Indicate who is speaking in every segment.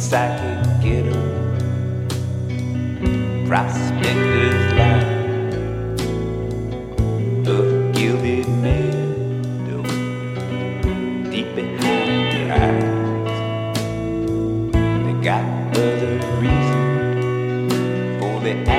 Speaker 1: psychic ghetto, prospector's line of gilded meadow, deep behind your eyes. They got other reason for the.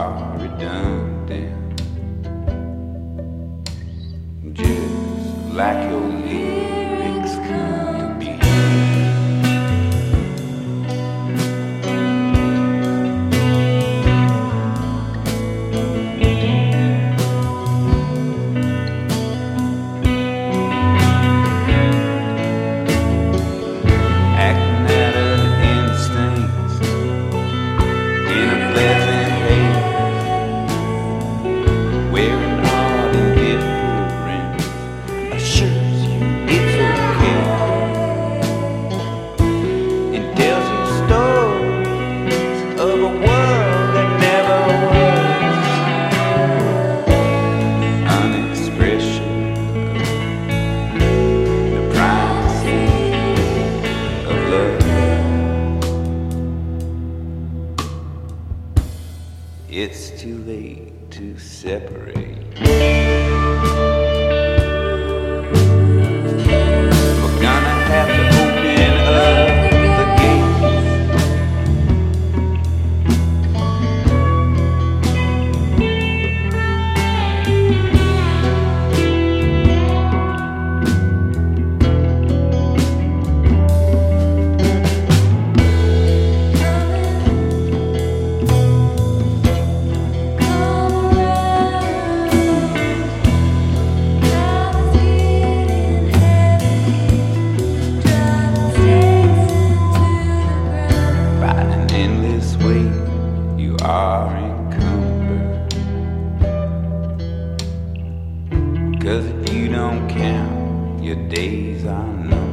Speaker 1: sorry, done. Just like it's too late to separate. are encumbered. Cause if you don't count, your days are numbered.